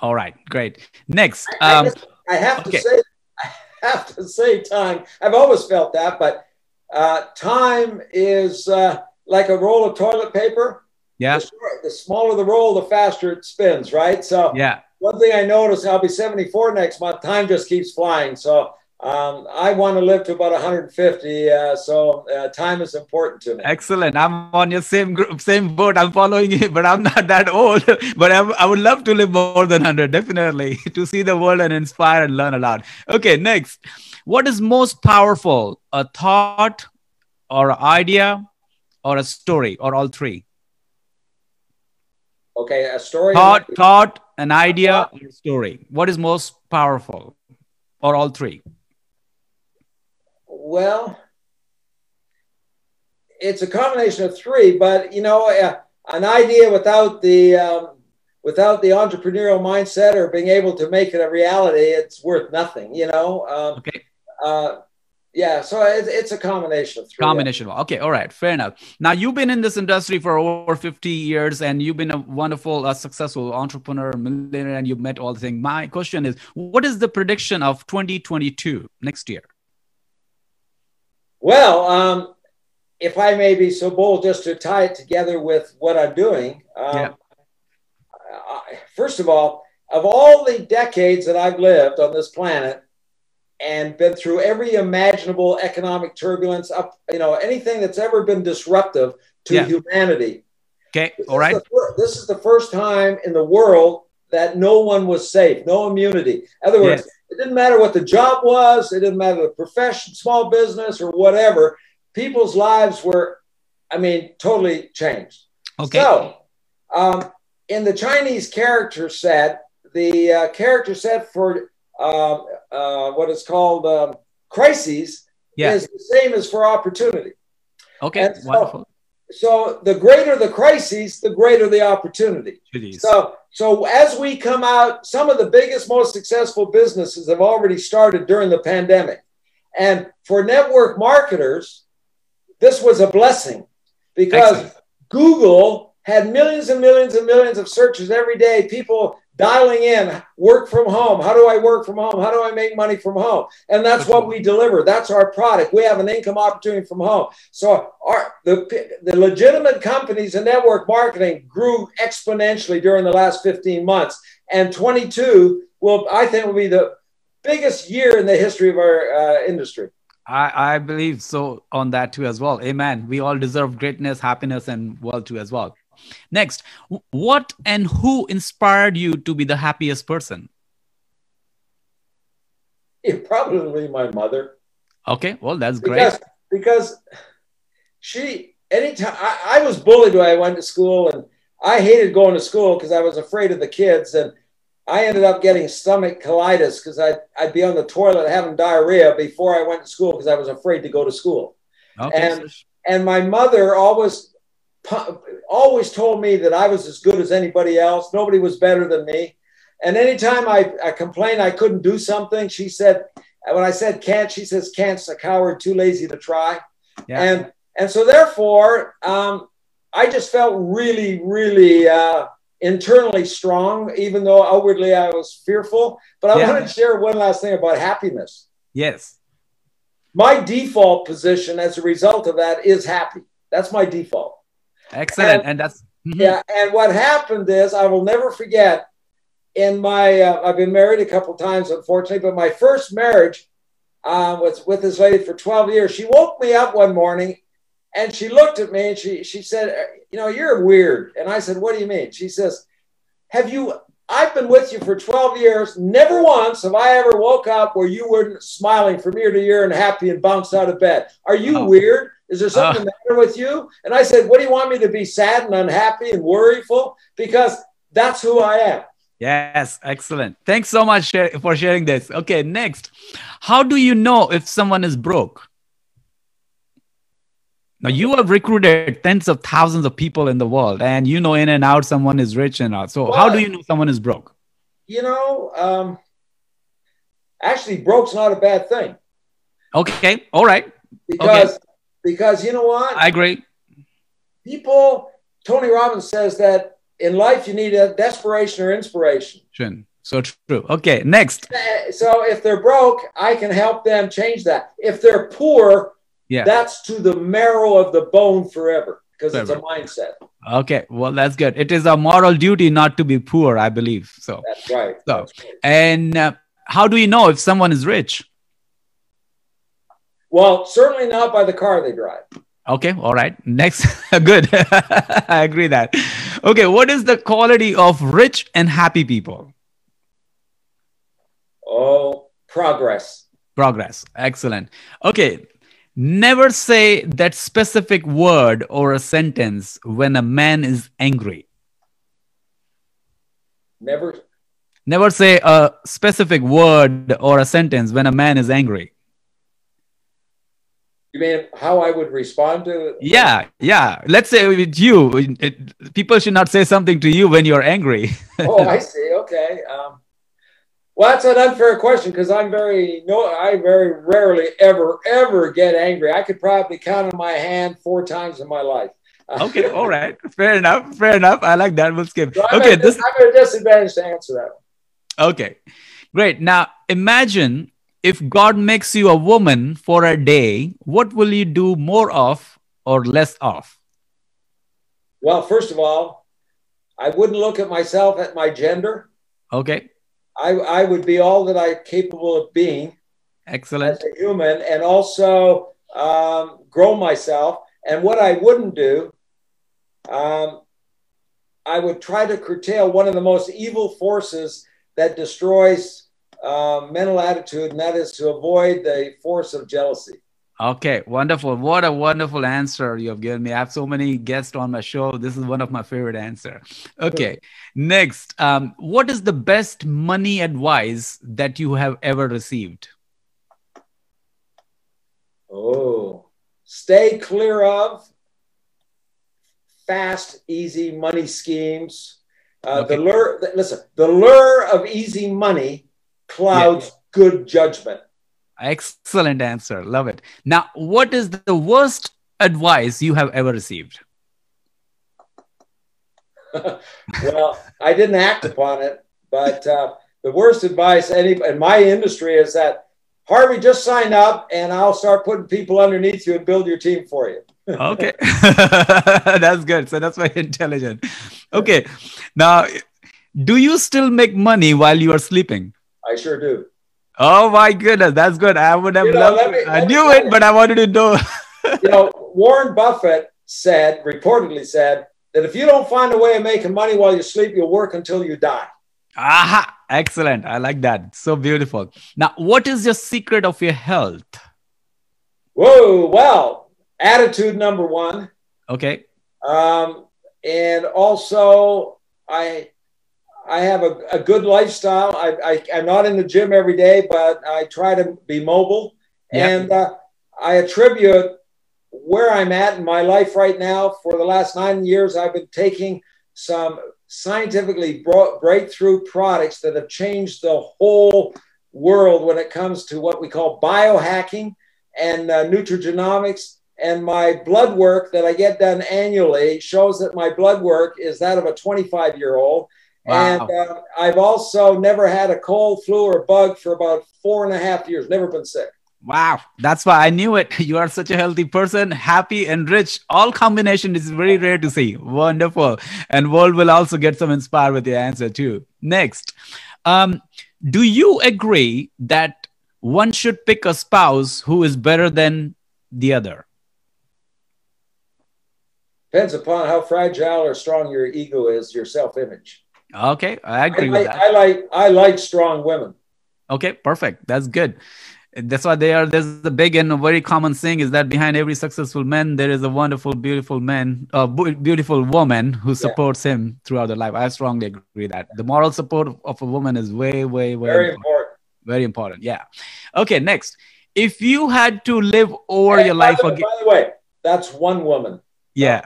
All right. Great. Next. I, Um, I have okay. to say, I have to say, time. I've always felt that, but uh, time is uh, like a roll of toilet paper. yeah. The, short- the smaller the roll, the faster it spins, right? So Yeah. one thing I noticed, I'll be 74 next month. Time just keeps flying. So um, I want to live to about 150. Uh, so uh, time is important to me. Excellent. I'm on your same group, same boat. I'm following you, but I'm not that old. But I, I would love to live more than 100, definitely, to see the world and inspire and learn a lot. Okay, next. What is most powerful, a thought or an idea or a story or all three? Okay, a story. Thought, thought, an idea, or a story. What is most powerful or all three? Well, it's a combination of three, but you know, uh, an idea without the um, without the entrepreneurial mindset or being able to make it a reality, it's worth nothing. You know. Um, Okay. uh, yeah, so it's, it's a combination of three. combination of okay all right fair enough now you've been in this industry for over 50 years and you've been a wonderful uh, successful entrepreneur millionaire and you've met all the things my question is what is the prediction of 2022 next year Well, um, if I may be so bold, just to tie it together with what I'm doing. Um, Yeah. I- first of all, of all the decades that I've lived on this planet and been through every imaginable economic turbulence, up you know anything that's ever been disruptive to Yeah. humanity. okay This all right the this is the first time in the world that no one was safe, no immunity. In other words, Yes. it didn't matter what the job was, it didn't matter the profession, small business, or whatever. People's lives were, I mean, totally changed. okay So, um, in the Chinese character set, the uh, character set for um, uh, what is called um, crises yeah is the same as for opportunity. okay so- wonderful So, the greater the crises, the greater the opportunity. Jeez. So, so as we come out, some of the biggest, most successful businesses have already started during the pandemic. And for network marketers, this was a blessing because Excellent. Google had millions and millions and millions of searches every day, people dialing in, work from home. How do I work from home? How do I make money from home? And that's what we deliver. That's our product. We have an income opportunity from home. So our the, the legitimate companies in network marketing grew exponentially during the last 15 months. And 22 will, I think, will be the biggest year in the history of our uh, industry. I, I believe so on that too as well amen we all deserve greatness happiness and wealth too as well next what and who inspired you to be the happiest person It Probably my mother. okay well that's great because she anytime I, I was bullied when I went to school and I hated going to school because I was afraid of the kids and I ended up getting stomach colitis because I'd, I'd be on the toilet having diarrhea before I went to school because I was afraid to go to school. okay and- And my mother always always told me that I was as good as anybody else. Nobody was better than me. And anytime I, I complained I couldn't do something, she said, when I said can't, she says can't's a coward, too lazy to try. yeah And and so therefore, um, I just felt really, really uh, internally strong, even though outwardly I was fearful. But I Yeah. want to share one last thing about happiness. yes My default position as a result of that is happy. That's my default. Excellent And- and that's Mhm. Yeah. And what happened is, I will never forget. In my, uh, I've been married a couple times, unfortunately, but my first marriage uh, was with this lady for 12 years. She woke me up one morning And she looked at me and she she said, "You know, you're weird." And I said, "What do you mean?" She says, "Have you I've been with you for 12 years. Never once have I ever woke up where you weren't smiling from ear to ear and happy and bounced out of bed. Are you oh. weird? Is there something uh. the matter with you? And I said, What do you want me to be sad and unhappy and worryful? Because that's who I am. Yes, excellent. Thanks so much for sharing this. Okay, next. How do you know if someone is broke? Now you have recruited tens of thousands of people in the world, and you know in and out someone is rich and out. So how do you know someone is broke? You know, um, actually, broke's not a bad thing. Okay, all right. Because okay. Because you know what? I agree. People, Tony Robbins says that in life you need a desperation or inspiration. So true. Okay, next. So if they're broke, I can help them change that. If they're poor, yeah. That's to the marrow of the bone forever because it's a mindset. Okay, well, that's good. It is a moral duty not to be poor, I believe. So that's right. So, that's right. and uh, how do you know if someone is rich? Well, certainly not by the car they drive. Okay, all right. Next, good. I agree that. Okay, what is the quality of rich and happy people? Oh, progress. Progress. Excellent. Okay, Never say that specific word or a sentence when a man is angry. Never. Never say a specific word or a sentence when a man is angry. You mean how I would respond to it? Yeah, yeah. Let's say with you, it, people should not say something to you when you're angry. oh, I see. Okay. Um, well, that's an unfair question because I'm very no, I very rarely ever ever get angry. I could probably count on my hand four times in my life. okay, all right, fair enough, fair enough. I like that. We'll skip. So okay, this I'm at a disadvantage to answer that one. Okay, great. Now imagine if God makes you a woman for a day, what will you do more of or less of? Well, first of all, I wouldn't look at myself at my gender. Okay. I, I would be all that I'm capable of being. Excellent. As a human, and also um, grow myself. And what I wouldn't do, um, I would try to curtail one of the most evil forces that destroys uh, mental attitude, and that is to avoid the force of jealousy. Okay, wonderful. What a wonderful answer you have given me. I have so many guests on my show. This is one of my favorite answer. Okay, next, um, what is the best money advice that you have ever received? Oh, stay clear of fast, easy money schemes. Uh, okay. The lure, listen, the lure of easy money clouds yeah. good judgment. Excellent answer. Love it. Now, what is the worst advice you have ever received? well, I didn't act upon it, but uh, the worst advice any in my industry is that Harvey, just sign up and I'll start putting people underneath you and build your team for you. okay, that's good. So that's very intelligent. Okay, now, do you still make money while you are sleeping? I sure do. Oh my goodness, that's good. I would have you know, loved. Me, I knew it, but I wanted to know. you know, Warren Buffett said, reportedly said, that if you don't find a way of making money while you sleep, you'll work until you die. Aha! Excellent. I like that. So beautiful. Now, what is your secret of your health? Whoa! Well, attitude number one. Okay. Um, and also, I I have a, a good lifestyle. I, I, am not in the gym every day, but I try to be mobile. Yep. And uh, I attribute where I'm at in my life right now. For the last nine years, I've been taking some scientifically bro- breakthrough products that have changed the whole world when it comes to what we call biohacking and uh, nutrigenomics. And my blood work that I get done annually shows that my blood work is that of a 25 year old Wow. And uh, I've also never had a cold, flu, or bug for about four and a half years. Never been sick. Wow, that's why I knew it. You are such a healthy person, happy and rich. All combination is very rare to see. Wonderful. And world will also get some inspired with your answer too. Next, um, do you agree that one should pick a spouse who is better than the other? Depends upon how fragile or strong your ego is, your self-image. Okay, I agree I, with like, that. I like I like strong women. Okay, perfect. That's good. That's why they are. There's the big and very common thing is that behind every successful man, there is a wonderful, beautiful man, a uh, beautiful woman who supports yeah. him throughout the life. I strongly agree that the moral support of a woman is way, way, way very important. important. Very important. Yeah. Okay. Next, if you had to live over your life again, by the way, that's one woman. Yeah.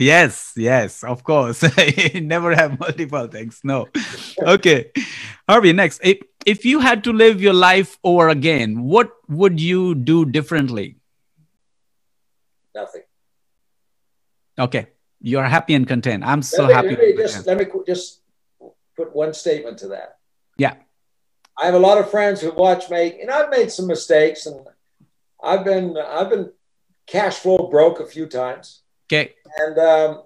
Yes, yes, of course. Never have multiple things. No. Okay. Harvey, next. If, if you had to live your life over again, what would you do differently? Nothing. Okay. You're happy and content. I'm so me, happy. Let me, just, let me just put one statement to that. Yeah. I have a lot of friends who watch me, and I've made some mistakes, and I've been I've been cash flow broke a few times. Okay. And um,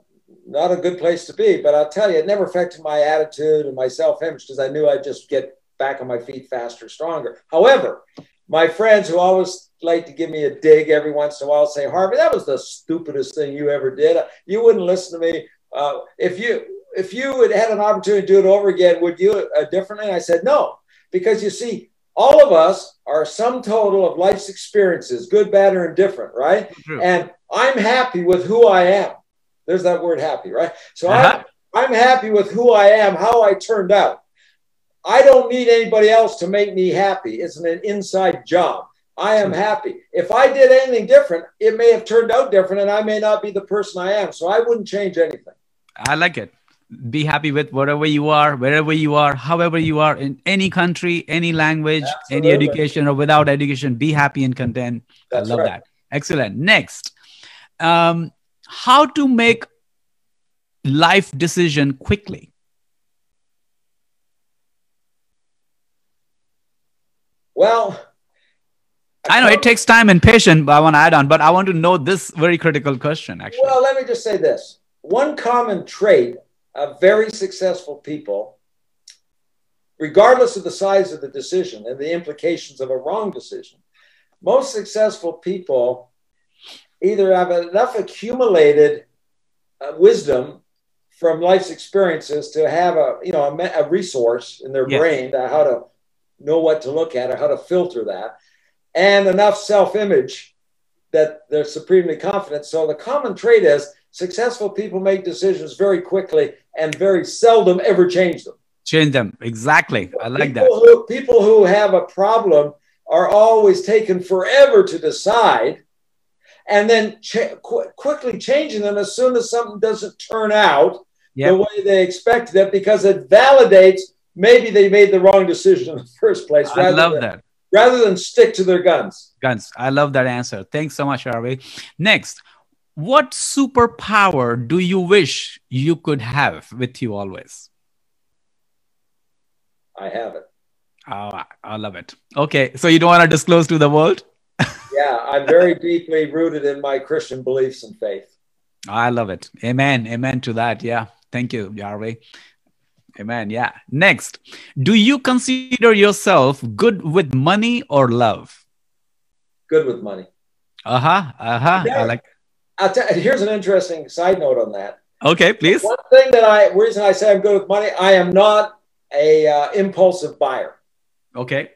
not a good place to be. But I'll tell you, it never affected my attitude and my self image because I knew I'd just get back on my feet faster, stronger. However, my friends who always like to give me a dig every once in a while say, Harvey, that was the stupidest thing you ever did. You wouldn't listen to me. Uh, if you if you had had an opportunity to do it over again, would you uh, differently? I said no, because you see, all of us are sum total of life's experiences, good, bad, or indifferent, right? True. And I'm happy with who I am. There's that word happy, right? So Uh-huh. I'm, I'm happy with who I am, how I turned out. I don't need anybody else to make me happy. It's an inside job. I am happy. If I did anything different, it may have turned out different and I may not be the person I am. So I wouldn't change anything. I like it. Be happy with whatever you are, wherever you are, however you are, in any country, any language, any education, or without education. Be happy and content. That's I love right. that. Excellent. Next, um, how to make life decision quickly. Well, I know it takes time and patience, but I want to add on. But I want to know this very critical question, actually. Well, let me just say this. One common trait of very successful people, regardless of the size of the decision and the implications of a wrong decision, most successful people either have enough accumulated uh, wisdom from life's experiences to have a you know a, a resource in their Yes. brain to how to know what to look at or how to filter that and enough self-image that they're supremely confident so the common trait is successful people make decisions very quickly and very seldom ever change them Change them. Exactly. I like that. people who, people who have a problem are always taken forever to decide and then ch- qu- quickly changing them as soon as something doesn't turn out Yep. the way they expected it because it validates maybe they made the wrong decision in the first place I love than, that. rather than stick to their guns. Guns. I love that answer. Thanks so much, Harvey. Next, what superpower do you wish you could have with you always? I have it. Oh, I- love it. Okay, so you don't want to disclose to the world? Yeah, I'm very deeply rooted in my Christian beliefs and faith. I love it. Amen. Amen to that. Yeah. Thank you, Harvey. Amen. Yeah. Next, do you consider yourself good with money or love? Good with money. Uh huh. Uh huh. I like. Tell, here's an interesting side note on that. Okay, please. One thing that I reason I say I'm good with money, I am not a uh, impulsive buyer. Okay.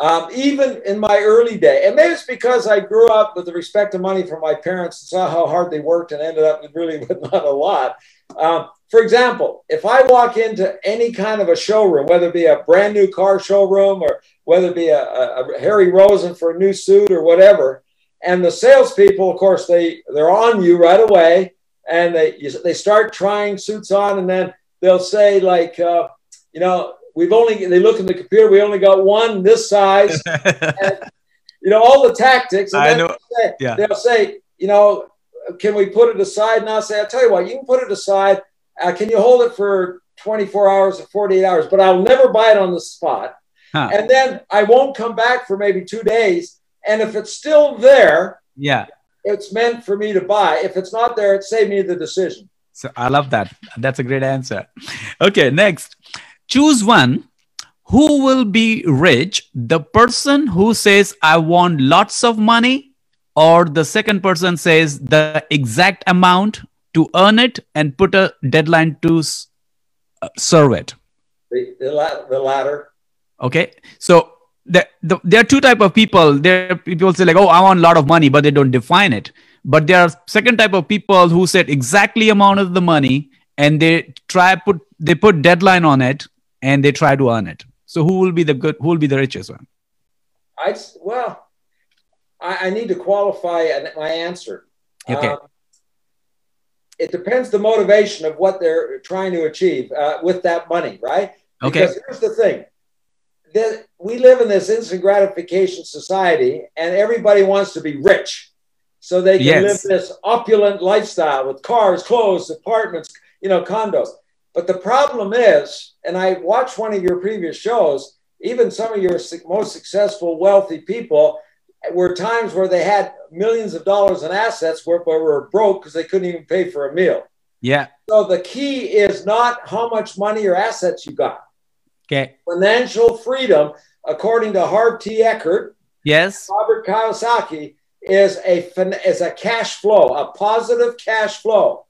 Um, even in my early day, and maybe it's because I grew up with the respect of money from my parents and saw how hard they worked and ended up with really with not a lot. Um, for example, if I walk into any kind of a showroom, whether it be a brand new car showroom or whether it be a, a, a Harry Rosen for a new suit or whatever, and the salespeople, of course, they they're on you right away, and they you, they start trying suits on, and then they'll say like, uh, you know, we've only they look in the computer, we only got one this size, you know, all the tactics. And I then know. They'll say, Yeah. they'll say, you know, can we put it aside? And I'll say, I'll tell you what, you can put it aside. Uh, can you hold it for 24 hours or 48 hours? But I'll never buy it on the spot. Huh. And then I won't come back for maybe two days. And if it's still there, yeah. it's meant for me to buy. If it's not there, it saved me the decision. So I love that. That's a great answer. Okay, next. Choose one. Who will be rich? The person who says, I want lots of money, or the second person says the exact amount, to earn it and put a deadline to uh, serve it? The, the, la- the latter. Okay. So the, the, there are two type of people. There people say like, oh, I want a lot of money, but they don't define it. But there are second type of people who set exactly amount of the money and they try put they put deadline on it and they try to earn it. So who will be the good? Who will be the richest one? I well, I, I need to qualify my answer. Okay. Um, it depends the motivation of what they're trying to achieve uh, with that money, right? Okay. Because here's the thing: that we live in this instant gratification society, and everybody wants to be rich, so they can Yes. live this opulent lifestyle with cars, clothes, apartments, you know, condos. But the problem is, and I watched one of your previous shows, even some of your most successful, wealthy people were times where they had millions of dollars in assets where but were broke because they couldn't even pay for a meal. Yeah. So the key is not how much money or assets you got. Okay. Financial freedom, according to Harv T. Eker, Yes. Robert Kiyosaki, is a is a cash flow, a positive cash flow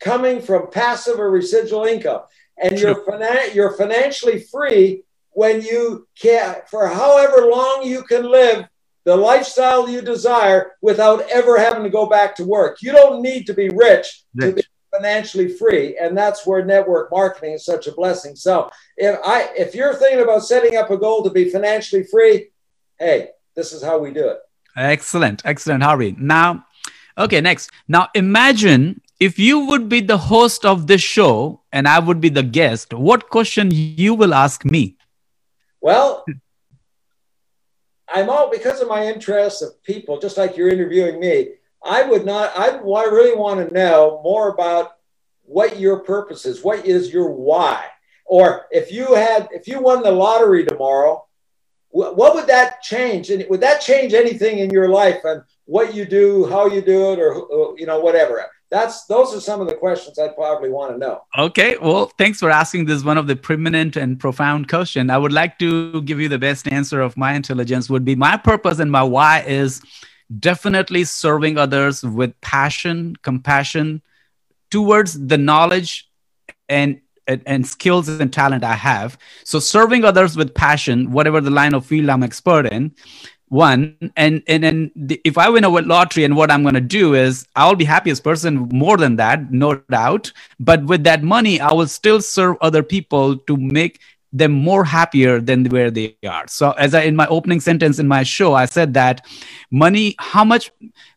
coming from passive or residual income, and you're finan- you're financially free when you can for however long you can live the lifestyle you desire without ever having to go back to work. You don't need to be rich to be Rich. Financially free, and that's where network marketing is such a blessing. So if I if you're thinking about setting up a goal to be financially free, hey, this is how we do it. Excellent. Excellent, Harvey. Now, okay, next. Now, imagine if you would be the host of this show and I would be the guest, what question you will ask me? Well, I'm all because of my interest of people, just like you're interviewing me. I would not. I really want to know more about what your purpose is. What is your why? Or if you had, if you won the lottery tomorrow, wh- what would that change? And would that change anything in your life and what you do, how you do it, or you know, whatever? That's those are some of the questions I'd probably want to know. Okay, well, thanks for asking this one of the preeminent and profound question. I would like to give you the best answer of my intelligence would be my purpose and my why is definitely serving others with passion, compassion towards the knowledge and and, and skills and talent I have. So serving others with passion, whatever the line of field I'm expert in, one and and then the, if i win a lottery and what i'm going to do is i'll be happiest person more than that no doubt but with that money i will still serve other people to make them more happier than where they are so as i in my opening sentence in my show i said that money how much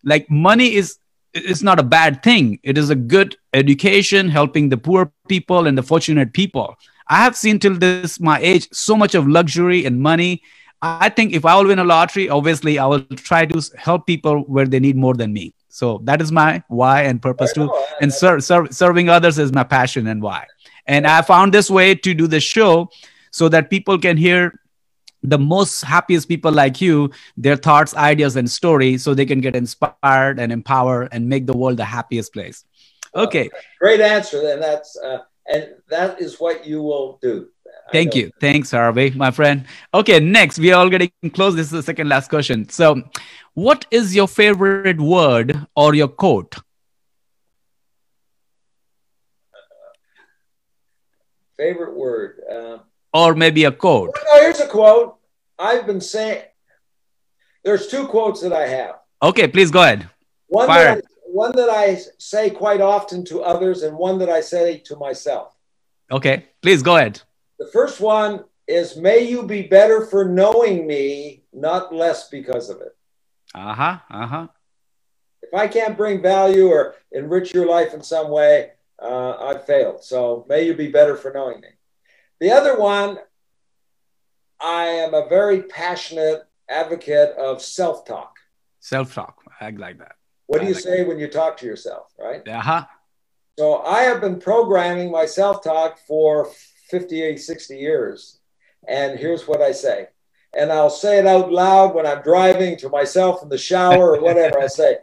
like money is it's not a bad thing it is a good education helping the poor people and the fortunate people i have seen till this my age so much of luxury and money I think if I will win a lottery, obviously I will try to help people where they need more than me. So that is my why and purpose too. And ser- ser- serving others is my passion and why. And I found this way to do the show so that people can hear the most happiest people like you, their thoughts, ideas, and stories, so they can get inspired and empowered and make the world the happiest place. Okay. Great answer, and that's uh, and that is what you will do. Thank you. Thanks, Harvey, my friend. Okay, next, we are all getting close. This is the second last question. So, what is your favorite word or your quote? Favorite word. Uh, Or maybe a quote? oh, here's a quote. I've been saying. There's two quotes that I have. Okay, please go ahead. One Fire. that, I, one that I say quite often to others, and one that I say to myself. Okay, please go ahead. The first one is, "May you be better for knowing me, not less because of it." Uh huh. Uh huh. If I can't bring value or enrich your life in some way, uh, I've failed. So may you be better for knowing me. The other one, I am a very passionate advocate of self talk. Self talk. I like that. What do I you like say when you talk to yourself, right? Uh huh. So I have been programming my self talk for 58, 60 years. And here's what I say. And I'll say it out loud when I'm driving to myself in the shower or whatever. I say,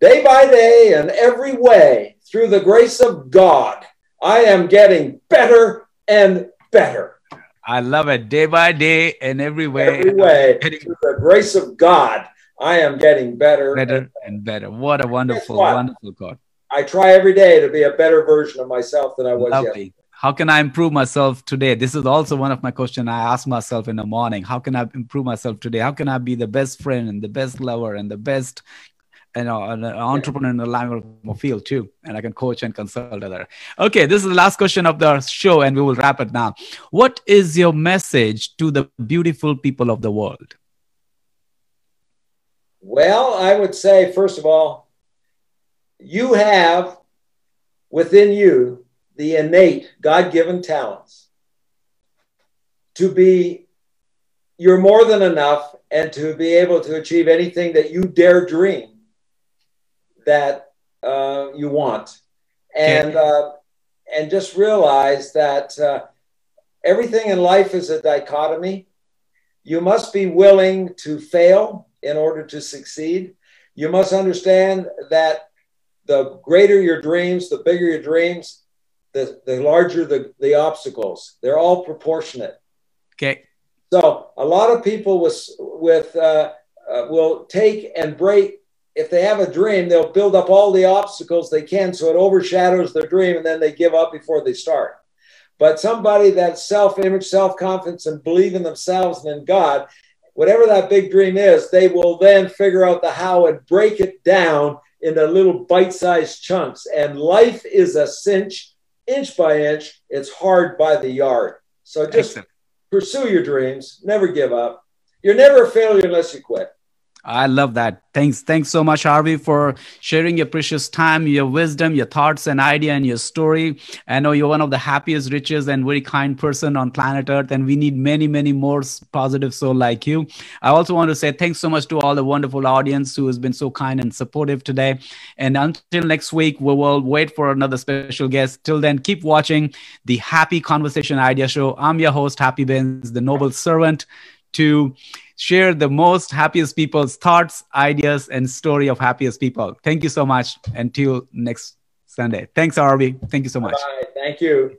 day by day and every way, through the grace of God, I am getting better and better. I love it. Day by day and every way. Every way, Getting through the grace of God, I am getting better. better and better. What a wonderful, what? wonderful quote. I try every day to be a better version of myself than I was Lovely. yesterday. How can I improve myself today? This is also one of my questions I ask myself in the morning. How can I improve myself today? How can I be the best friend and the best lover and the best you know, an entrepreneur in the language of field too, and I can coach and consult other. Okay, this is the last question of the show, and we will wrap it now. What is your message to the beautiful people of the world? Well, I would say, first of all, you have within you the innate God given talents to be, you're more than enough and to be able to achieve anything that you dare dream that uh, you want. And, uh, and just realize that uh, everything in life is a dichotomy. You must be willing to fail in order to succeed. You must understand that the greater your dreams, the bigger your dreams, the, the larger the, the obstacles. They're all proportionate. Okay. So a lot of people with, with uh, uh, will take and break. If they have a dream, they'll build up all the obstacles they can so it overshadows their dream and then they give up before they start. But somebody that self image, self confidence, and believe in themselves and in God, whatever that big dream is, they will then figure out the how and break it down into little bite sized chunks. And life is a cinch, inch by inch. It's hard by the yard. So just Excellent. pursue your dreams, never give up. You're never a failure unless you quit. I love that. Thanks. Thanks so much, Harvey, for sharing your precious time, your wisdom, your thoughts and idea and your story. I know you're one of the happiest, richest, and very kind person on planet Earth, and we need many, many more positive soul like you. I also want to say thanks so much to all the wonderful audience who has been so kind and supportive today. And until next week, we will wait for another special guest. Till then, keep watching the Happy Conversation Idea Show. I'm your host, Happy Bains, the noble servant to share the most happiest people's thoughts, ideas, and story of happiest people. Thank you so much. Until next Sunday. Thanks, Harvey. Thank you so much. Bye. Thank you.